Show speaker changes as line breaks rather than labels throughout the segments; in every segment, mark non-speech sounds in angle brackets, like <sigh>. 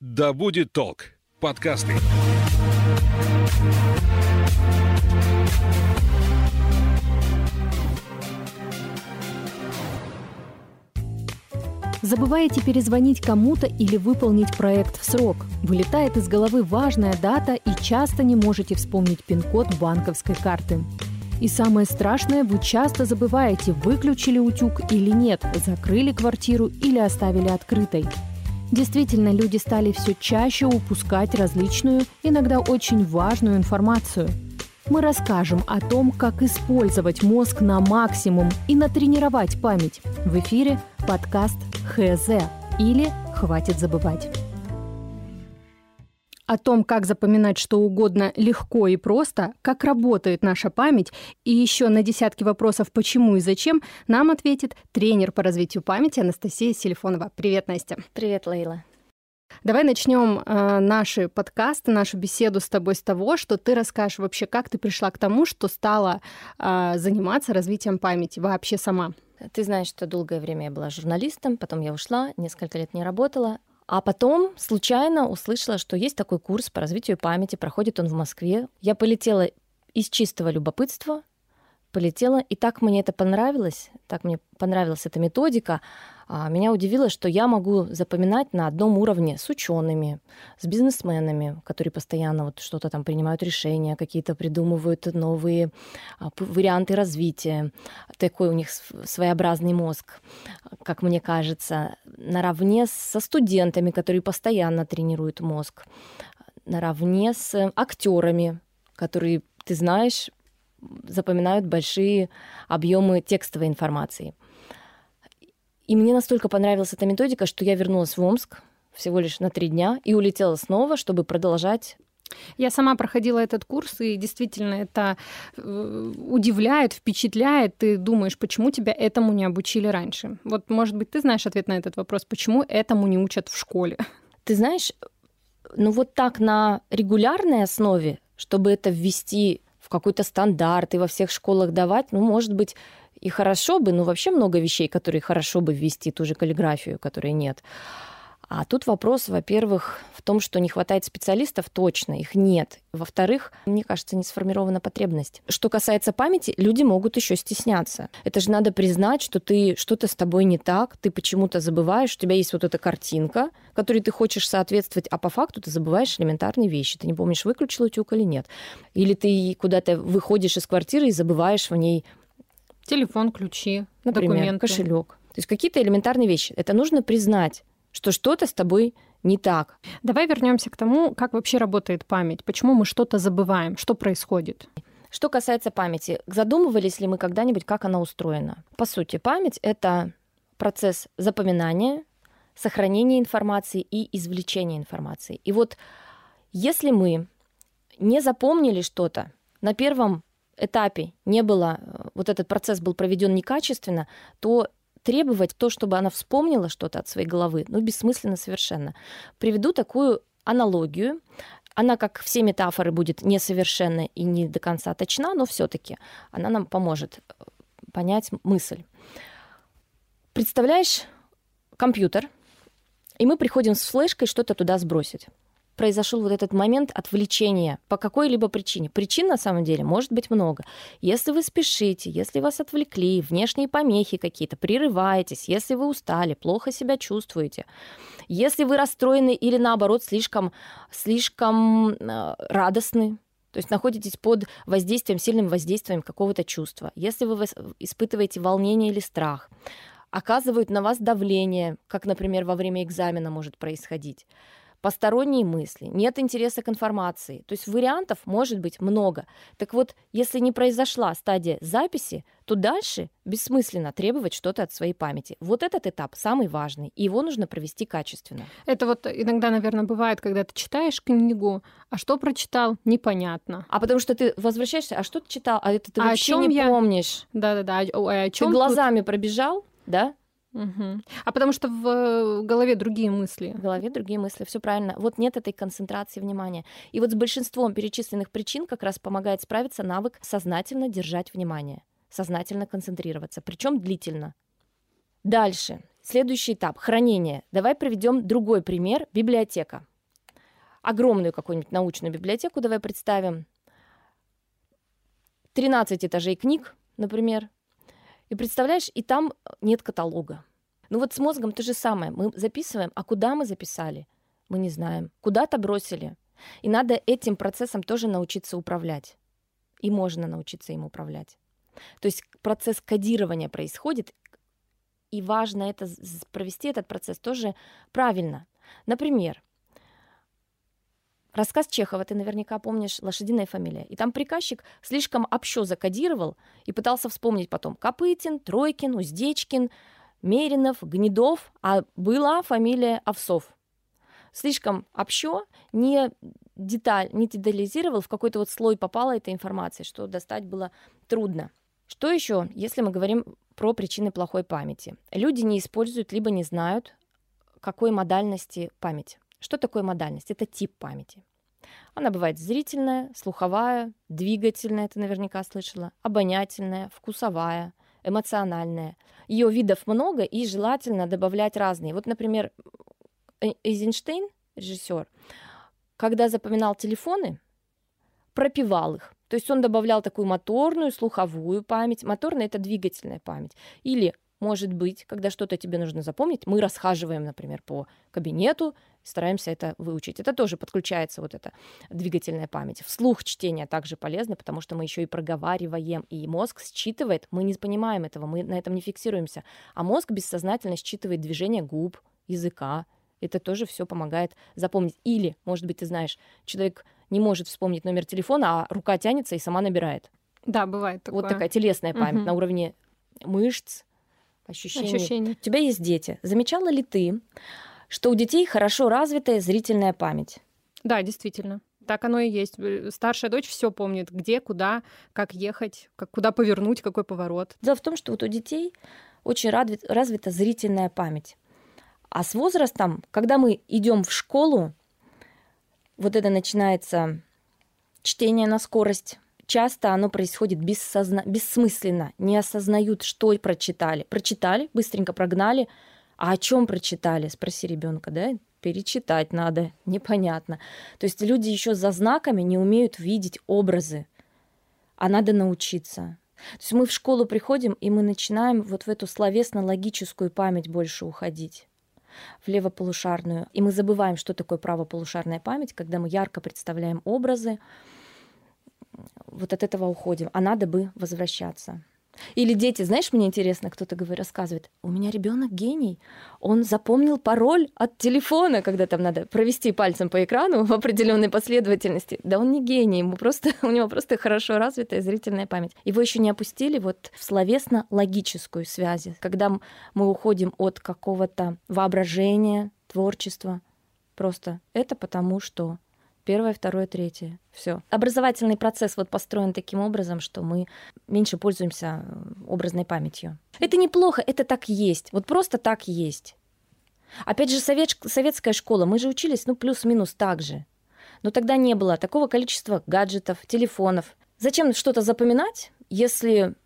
«Да будет толк» подкасты.
Забываете перезвонить кому-то или выполнить проект в срок. Вылетает из головы важная дата и часто не можете вспомнить пин-код банковской карты. И самое страшное, вы часто забываете, выключили утюг или нет, закрыли квартиру или оставили открытой. Действительно, люди стали все чаще упускать различную, иногда очень важную информацию. Мы расскажем о том, как использовать мозг на максимум и натренировать память. В эфире подкаст ХЗ или «Хватит забывать». О том, как запоминать что угодно легко и просто, как работает наша память, и еще на десятки вопросов «почему» и «зачем» нам ответит тренер по развитию памяти Анастасия Селифонова. Привет, Настя.
Привет, Лейла.
Давай начнем э, наши подкасты, нашу беседу с тобой с того, что ты расскажешь вообще, как ты пришла к тому, что стала э, заниматься развитием памяти вообще сама.
Ты знаешь, что долгое время я была журналистом, потом я ушла, несколько лет не работала, а потом случайно услышала, что есть такой курс по развитию памяти, проходит он в Москве. Я полетела из чистого любопытства, полетела, и так мне это понравилось, так мне понравилась эта методика, меня удивило, что я могу запоминать на одном уровне с учеными, с бизнесменами, которые постоянно вот что-то там принимают решения, какие-то придумывают новые а, варианты развития. Такой у них своеобразный мозг, как мне кажется, наравне со студентами, которые постоянно тренируют мозг, наравне с актерами, которые, ты знаешь, запоминают большие объемы текстовой информации. И мне настолько понравилась эта методика, что я вернулась в Омск всего лишь на три дня и улетела снова, чтобы продолжать
я сама проходила этот курс, и действительно это э, удивляет, впечатляет. Ты думаешь, почему тебя этому не обучили раньше? Вот, может быть, ты знаешь ответ на этот вопрос, почему этому не учат в школе?
Ты знаешь, ну вот так на регулярной основе, чтобы это ввести в какой-то стандарт и во всех школах давать, ну, может быть, и хорошо бы, ну, вообще много вещей, которые хорошо бы ввести, ту же каллиграфию, которой нет. А тут вопрос, во-первых, в том, что не хватает специалистов, точно, их нет. Во-вторых, мне кажется, не сформирована потребность. Что касается памяти, люди могут еще стесняться. Это же надо признать, что ты что-то с тобой не так, ты почему-то забываешь, у тебя есть вот эта картинка, которой ты хочешь соответствовать, а по факту ты забываешь элементарные вещи. Ты не помнишь, выключил утюг или нет. Или ты куда-то выходишь из квартиры и забываешь в ней
телефон, ключи,
например,
документы.
кошелек. То есть какие-то элементарные вещи. Это нужно признать что что-то с тобой не так.
Давай вернемся к тому, как вообще работает память, почему мы что-то забываем, что происходит.
Что касается памяти, задумывались ли мы когда-нибудь, как она устроена? По сути, память — это процесс запоминания, сохранения информации и извлечения информации. И вот если мы не запомнили что-то, на первом этапе не было, э, вот этот процесс был проведен некачественно, то требовать то, чтобы она вспомнила что-то от своей головы, ну, бессмысленно совершенно. Приведу такую аналогию. Она, как все метафоры, будет несовершенна и не до конца точна, но все-таки она нам поможет э, понять мысль. Представляешь компьютер, и мы приходим с флешкой что-то туда сбросить произошел вот этот момент отвлечения по какой-либо причине. Причин на самом деле может быть много. Если вы спешите, если вас отвлекли, внешние помехи какие-то, прерываетесь, если вы устали, плохо себя чувствуете, если вы расстроены или наоборот слишком, слишком э, радостны, то есть находитесь под воздействием, сильным воздействием какого-то чувства. Если вы испытываете волнение или страх, оказывают на вас давление, как, например, во время экзамена может происходить посторонние мысли, нет интереса к информации. То есть вариантов может быть много. Так вот, если не произошла стадия записи, то дальше бессмысленно требовать что-то от своей памяти. Вот этот этап самый важный, и его нужно провести качественно.
Это вот иногда, наверное, бывает, когда ты читаешь книгу, а что прочитал, непонятно.
А потому что ты возвращаешься, а что ты читал, а это ты а вообще не я... помнишь.
Да-да-да.
А, о чем ты глазами тут... пробежал, да?
Угу. А потому что в голове другие мысли.
В голове другие мысли, все правильно. Вот нет этой концентрации внимания. И вот с большинством перечисленных причин как раз помогает справиться навык сознательно держать внимание, сознательно концентрироваться, причем длительно. Дальше. Следующий этап – хранение. Давай проведем другой пример – библиотека. Огромную какую-нибудь научную библиотеку давай представим. 13 этажей книг, например. И представляешь, и там нет каталога. Ну вот с мозгом то же самое. Мы записываем, а куда мы записали? Мы не знаем. Куда-то бросили. И надо этим процессом тоже научиться управлять. И можно научиться им управлять. То есть процесс кодирования происходит, и важно это провести этот процесс тоже правильно. Например, рассказ Чехова, ты наверняка помнишь, «Лошадиная фамилия». И там приказчик слишком общо закодировал и пытался вспомнить потом Копытин, Тройкин, Уздечкин, Меринов, Гнедов, а была фамилия Овсов. Слишком общо, не деталь, не детализировал, в какой-то вот слой попала эта информация, что достать было трудно. Что еще, если мы говорим про причины плохой памяти? Люди не используют либо не знают, какой модальности память. Что такое модальность? Это тип памяти. Она бывает зрительная, слуховая, двигательная, ты наверняка слышала, обонятельная, вкусовая, эмоциональная. Ее видов много, и желательно добавлять разные. Вот, например, Эйзенштейн, режиссер, когда запоминал телефоны, пропивал их. То есть он добавлял такую моторную, слуховую память. Моторная — это двигательная память. Или, может быть, когда что-то тебе нужно запомнить, мы расхаживаем, например, по кабинету, стараемся это выучить. Это тоже подключается вот эта двигательная память. Вслух чтение также полезно, потому что мы еще и проговариваем, и мозг считывает, мы не понимаем этого, мы на этом не фиксируемся, а мозг бессознательно считывает движение губ, языка, это тоже все помогает запомнить. Или, может быть, ты знаешь, человек не может вспомнить номер телефона, а рука тянется и сама набирает.
Да, бывает такое.
Вот такая телесная память угу. на уровне мышц, ощущений. ощущений. У тебя есть дети. Замечала ли ты, что у детей хорошо развитая зрительная память?
Да, действительно. Так оно и есть. Старшая дочь все помнит, где, куда, как ехать, как, куда повернуть, какой поворот.
Дело в том, что вот у детей очень развита зрительная память. А с возрастом, когда мы идем в школу, вот это начинается чтение на скорость. Часто оно происходит бессозна... бессмысленно, не осознают, что прочитали. Прочитали, быстренько прогнали. А о чем прочитали? Спроси ребенка, да? Перечитать надо, <laughs> непонятно. То есть люди еще за знаками не умеют видеть образы, а надо научиться. То есть мы в школу приходим, и мы начинаем вот в эту словесно-логическую память больше уходить в левополушарную. И мы забываем, что такое правополушарная память, когда мы ярко представляем образы, вот от этого уходим. А надо бы возвращаться. Или дети, знаешь, мне интересно, кто-то говорит, рассказывает, у меня ребенок гений, он запомнил пароль от телефона, когда там надо провести пальцем по экрану в определенной последовательности. Да он не гений, ему просто, <laughs> у него просто хорошо развитая зрительная память. Его еще не опустили вот в словесно-логическую связь, когда мы уходим от какого-то воображения, творчества. Просто это потому, что первое, второе, третье. Все. Образовательный процесс вот построен таким образом, что мы меньше пользуемся э, образной памятью. Это неплохо, это так есть. Вот просто так есть. Опять же, совет, советская школа, мы же учились, ну, плюс-минус так же. Но тогда не было такого количества гаджетов, телефонов. Зачем что-то запоминать, если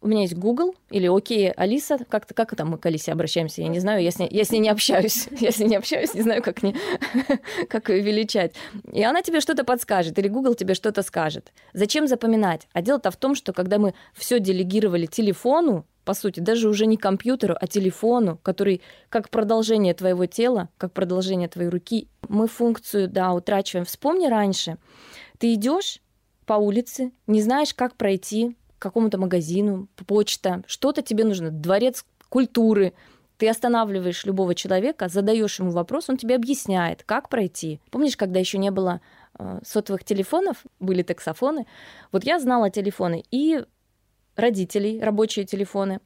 у меня есть Google или Окей, Алиса, как-то как там мы к Алисе обращаемся, я не знаю, я с ней, я с ней не общаюсь, <laughs> я с ней не общаюсь, не знаю, как, не, <laughs> как ее величать. И она тебе что-то подскажет, или Google тебе что-то скажет. Зачем запоминать? А дело-то в том, что когда мы все делегировали телефону, по сути, даже уже не компьютеру, а телефону, который как продолжение твоего тела, как продолжение твоей руки, мы функцию, да, утрачиваем. Вспомни раньше, ты идешь по улице, не знаешь, как пройти какому-то магазину, почта, что-то тебе нужно, дворец культуры, ты останавливаешь любого человека, задаешь ему вопрос, он тебе объясняет, как пройти. Помнишь, когда еще не было э, сотовых телефонов, были таксофоны? Вот я знала телефоны и родителей, рабочие телефоны,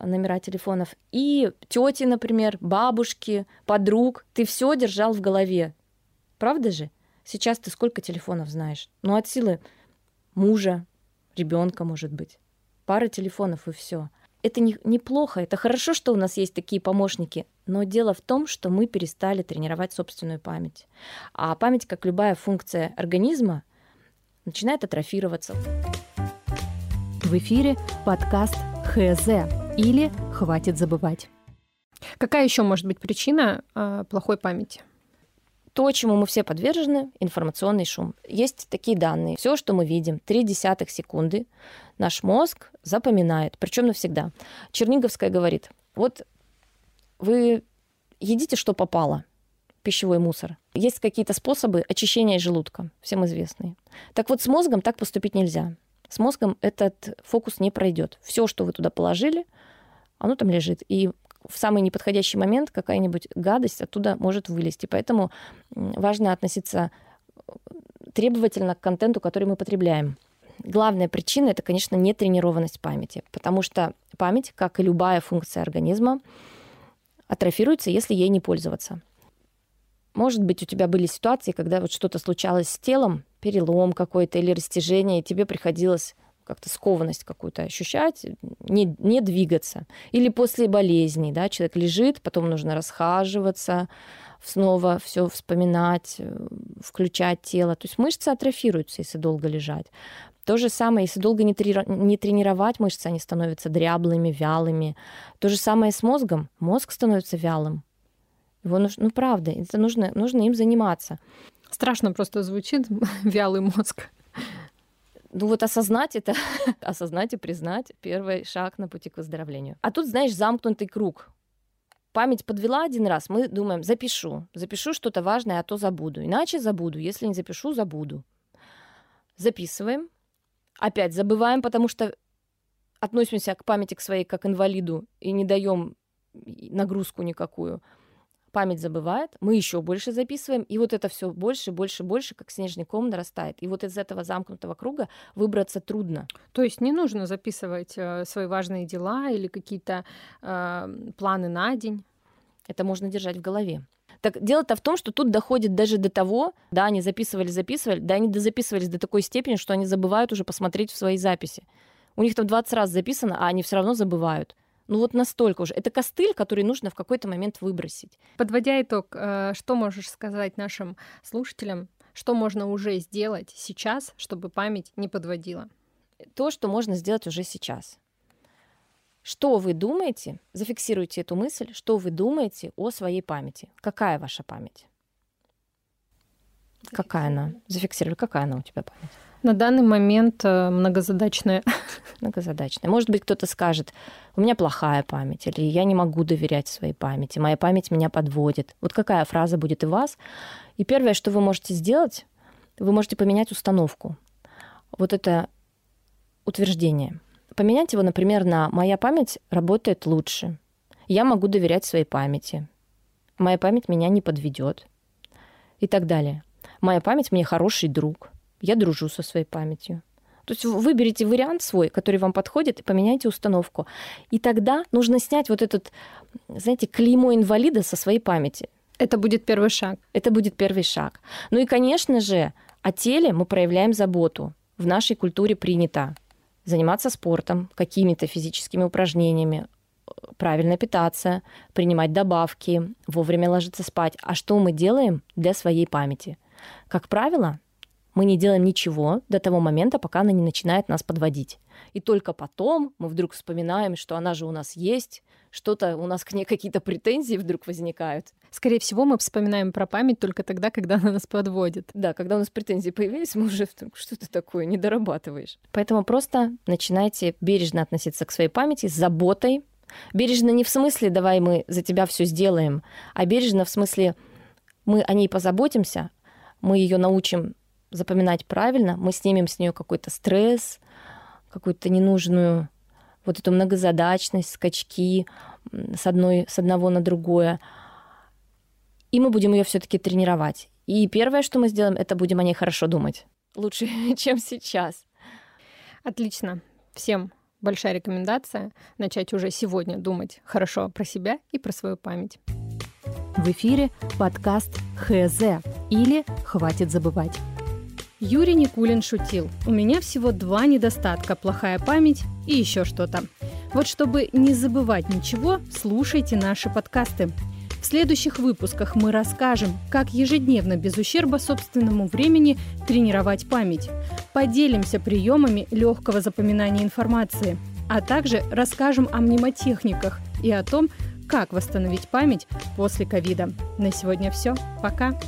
номера телефонов, и тети, например, бабушки, подруг. Ты все держал в голове. Правда же? Сейчас ты сколько телефонов знаешь? Ну, от силы мужа, ребенка, может быть. Пара телефонов и все. Это не, неплохо, это хорошо, что у нас есть такие помощники, но дело в том, что мы перестали тренировать собственную память. А память, как любая функция организма, начинает атрофироваться.
В эфире подкаст ХЗ или «Хватит забывать». Какая еще может быть причина э, плохой памяти?
То, чему мы все подвержены, информационный шум. Есть такие данные. Все, что мы видим, 3 десятых секунды, наш мозг запоминает, причем навсегда. Черниговская говорит, вот вы едите, что попало, пищевой мусор. Есть какие-то способы очищения желудка, всем известные. Так вот, с мозгом так поступить нельзя. С мозгом этот фокус не пройдет. Все, что вы туда положили, оно там лежит. И в самый неподходящий момент какая-нибудь гадость оттуда может вылезти. Поэтому важно относиться э, требовательно к контенту, который мы потребляем. Главная причина это, конечно, нетренированность памяти, потому что память, как и любая функция организма, атрофируется, если ей не пользоваться. Может быть, у тебя были ситуации, когда вот что-то случалось с телом, перелом какой-то или растяжение, и тебе приходилось как-то скованность какую-то ощущать, не, не двигаться. Или после болезни, да, человек лежит, потом нужно расхаживаться, снова все вспоминать, э, включать тело. То есть мышцы атрофируются, если долго лежать. То же самое, если долго не, трени- не тренировать мышцы, они становятся дряблыми, вялыми. То же самое с мозгом. Мозг становится вялым. Его нужно, ну правда, это нужно, нужно им заниматься.
Страшно просто звучит <laughs> вялый мозг.
Ну вот осознать это, <laughs> осознать и признать первый шаг на пути к выздоровлению. А тут, знаешь, замкнутый круг. Память подвела один раз, мы думаем, запишу, запишу что-то важное, а то забуду. Иначе забуду, если не запишу, забуду. Записываем, опять забываем, потому что относимся к памяти к своей как инвалиду и не даем нагрузку никакую память забывает, мы еще больше записываем, и вот это все больше, больше, больше, как снежный ком нарастает. И вот из этого замкнутого круга выбраться трудно.
То есть не нужно записывать э, свои важные дела или какие-то э, планы на день?
Это можно держать в голове. Так дело-то в том, что тут доходит даже до того, да, они записывали, записывали, да, они дозаписывались до такой степени, что они забывают уже посмотреть в свои записи. У них там 20 раз записано, а они все равно забывают. Ну вот настолько уже. Это костыль, который нужно в какой-то момент выбросить.
Подводя итог, э, что можешь сказать нашим слушателям, что можно уже сделать сейчас, чтобы память не подводила?
То, что можно сделать уже сейчас. Что вы думаете, зафиксируйте эту мысль, что вы думаете о своей памяти. Какая ваша память? Какая она? Зафиксировали, какая она у тебя память?
На данный момент э, многозадачная.
Многозадачная. Может быть, кто-то скажет, у меня плохая память, или я не могу доверять своей памяти, моя память меня подводит. Вот какая фраза будет и вас? И первое, что вы можете сделать, вы можете поменять установку. Вот это утверждение. Поменять его, например, на «моя память работает лучше», «я могу доверять своей памяти», «моя память меня не подведет» и так далее. «Моя память мне хороший друг», я дружу со своей памятью. То есть выберите вариант свой, который вам подходит, и поменяйте установку. И тогда нужно снять вот этот, знаете, клеймо инвалида со своей памяти.
Это будет первый шаг.
Это будет первый шаг. Ну и, конечно же, о теле мы проявляем заботу. В нашей культуре принято заниматься спортом, какими-то физическими упражнениями, правильно питаться, принимать добавки, вовремя ложиться спать. А что мы делаем для своей памяти? Как правило, мы не делаем ничего до того момента, пока она не начинает нас подводить. И только потом мы вдруг вспоминаем, что она же у нас есть, что-то у нас к ней какие-то претензии вдруг возникают.
Скорее всего, мы вспоминаем про память только тогда, когда она нас подводит.
Да, когда у нас претензии появились, мы уже что-то такое не дорабатываешь. Поэтому просто начинайте бережно относиться к своей памяти с заботой. Бережно не в смысле «давай мы за тебя все сделаем», а бережно в смысле мы о ней позаботимся, мы ее научим запоминать правильно, мы снимем с нее какой-то стресс, какую-то ненужную вот эту многозадачность, скачки с, одной, с одного на другое. И мы будем ее все-таки тренировать. И первое, что мы сделаем, это будем о ней хорошо думать. Лучше, <laughs> чем сейчас.
Отлично. Всем большая рекомендация начать уже сегодня думать хорошо про себя и про свою память.
В эфире подкаст ХЗ или «Хватит забывать».
Юрий Никулин шутил. У меня всего два недостатка – плохая память и еще что-то. Вот чтобы не забывать ничего, слушайте наши подкасты. В следующих выпусках мы расскажем, как ежедневно без ущерба собственному времени тренировать память. Поделимся приемами легкого запоминания информации, а также расскажем о мнемотехниках и о том, как восстановить память после ковида. На сегодня все. Пока.